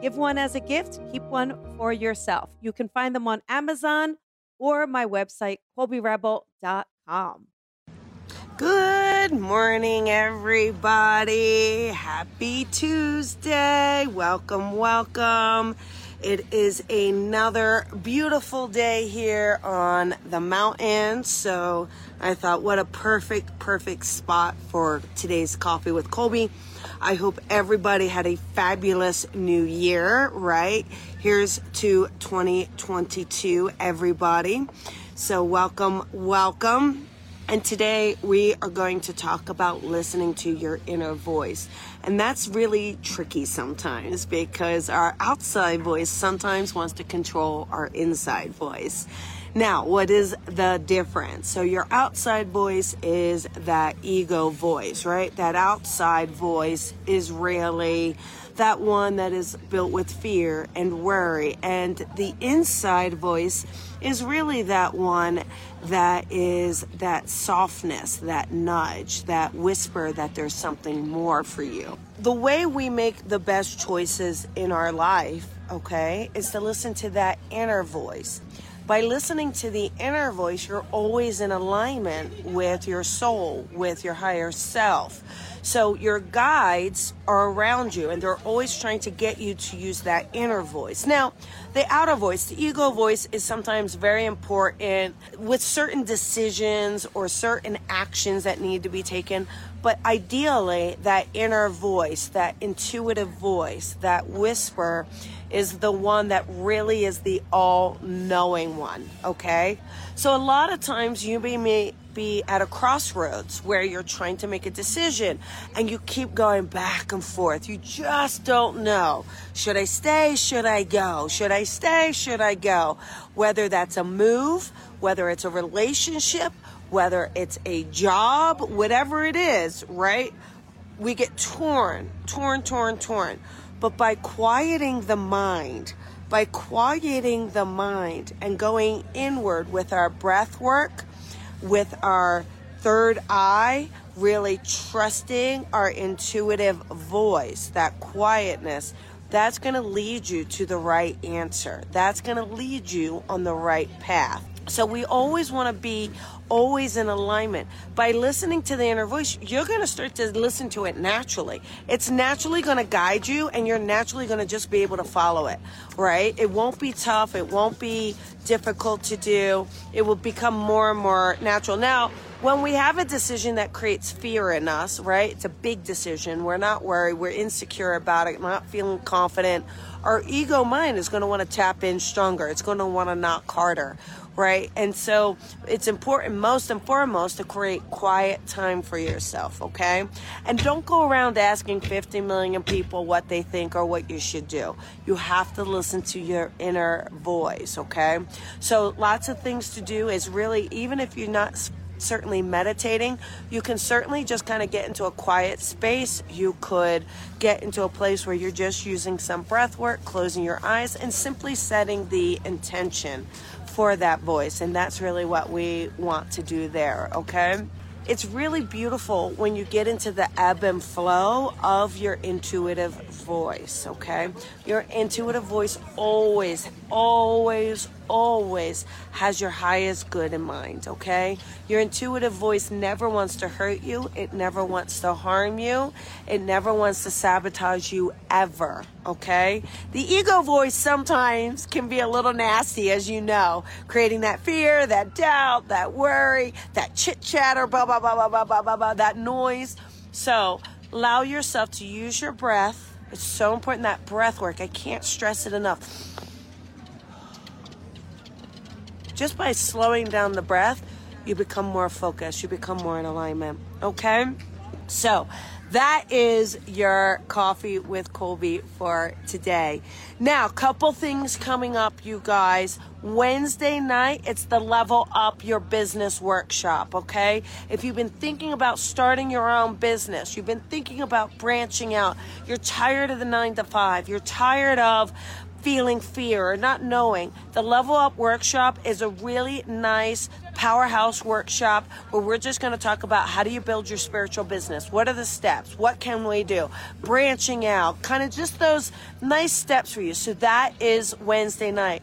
Give one as a gift, keep one for yourself. You can find them on Amazon or my website, colbyrebel.com. Good morning, everybody. Happy Tuesday. Welcome, welcome. It is another beautiful day here on the mountain. So I thought, what a perfect, perfect spot for today's coffee with Colby. I hope everybody had a fabulous new year, right? Here's to 2022, everybody. So, welcome, welcome. And today we are going to talk about listening to your inner voice. And that's really tricky sometimes because our outside voice sometimes wants to control our inside voice. Now, what is the difference? So, your outside voice is that ego voice, right? That outside voice is really that one that is built with fear and worry. And the inside voice is really that one that is that softness, that nudge, that whisper that there's something more for you. The way we make the best choices in our life, okay, is to listen to that inner voice. By listening to the inner voice, you're always in alignment with your soul, with your higher self. So your guides are around you and they're always trying to get you to use that inner voice. Now, the outer voice, the ego voice is sometimes very important with certain decisions or certain actions that need to be taken. But ideally, that inner voice, that intuitive voice, that whisper is the one that really is the all knowing one. Okay. So a lot of times you may be at a crossroads where you're trying to make a decision and you keep going back and forth. You just don't know. Should I stay? Should I go? Should I stay? Should I go? Whether that's a move, whether it's a relationship, whether it's a job, whatever it is, right? We get torn, torn, torn, torn. But by quieting the mind, by quieting the mind and going inward with our breath work, with our third eye, really trusting our intuitive voice, that quietness, that's going to lead you to the right answer. That's going to lead you on the right path. So we always want to be always in alignment. By listening to the inner voice, you're going to start to listen to it naturally. It's naturally going to guide you and you're naturally going to just be able to follow it, right? It won't be tough. It won't be difficult to do. It will become more and more natural. Now, when we have a decision that creates fear in us, right? It's a big decision. We're not worried. We're insecure about it, not feeling confident. Our ego mind is going to want to tap in stronger. It's going to want to knock harder right? And so it's important, most and foremost, to create quiet time for yourself, okay? And don't go around asking 50 million people what they think or what you should do. You have to listen to your inner voice, okay? So lots of things to do is really, even if you're not certainly meditating. You can certainly just kind of get into a quiet space. You could get into a place where you're just using some breath work, closing your eyes, and simply setting the intention for that voice. And that's really what we want to do there, okay? It's really beautiful when you get into the ebb and flow of your intuitive voice, okay? Your intuitive voice always, always, always has your highest good in mind, okay? Your intuitive voice never wants to hurt you, it never wants to harm you, it never wants to sabotage you ever, okay? The ego voice sometimes can be a little nasty, as you know, creating that fear, that doubt, that worry, that chit chatter, blah, blah, blah, blah, blah, blah, blah, blah, that noise. So allow yourself to use your breath. It's so important that breath work. I can't stress it enough just by slowing down the breath, you become more focused, you become more in alignment. Okay? So, that is your coffee with Colby for today. Now, couple things coming up, you guys. Wednesday night, it's the Level Up Your Business workshop, okay? If you've been thinking about starting your own business, you've been thinking about branching out, you're tired of the nine to five, you're tired of feeling fear or not knowing, the Level Up Workshop is a really nice powerhouse workshop where we're just going to talk about how do you build your spiritual business? What are the steps? What can we do? Branching out, kind of just those nice steps for you. So that is Wednesday night.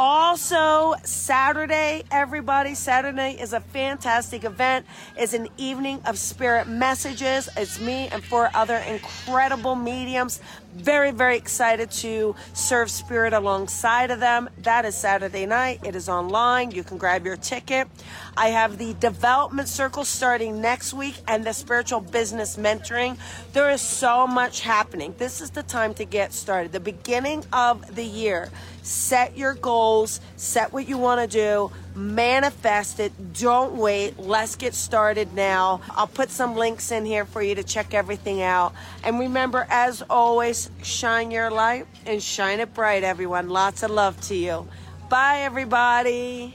Also, Saturday, everybody, Saturday is a fantastic event. It's an evening of spirit messages. It's me and four other incredible mediums. Very, very excited to serve spirit alongside of them. That is Saturday night. It is online. You can grab your ticket. I have the development circle starting next week and the spiritual business mentoring. There is so much happening. This is the time to get started. The beginning of the year. Set your goals, set what you want to do, manifest it. Don't wait. Let's get started now. I'll put some links in here for you to check everything out. And remember, as always, shine your light and shine it bright, everyone. Lots of love to you. Bye, everybody.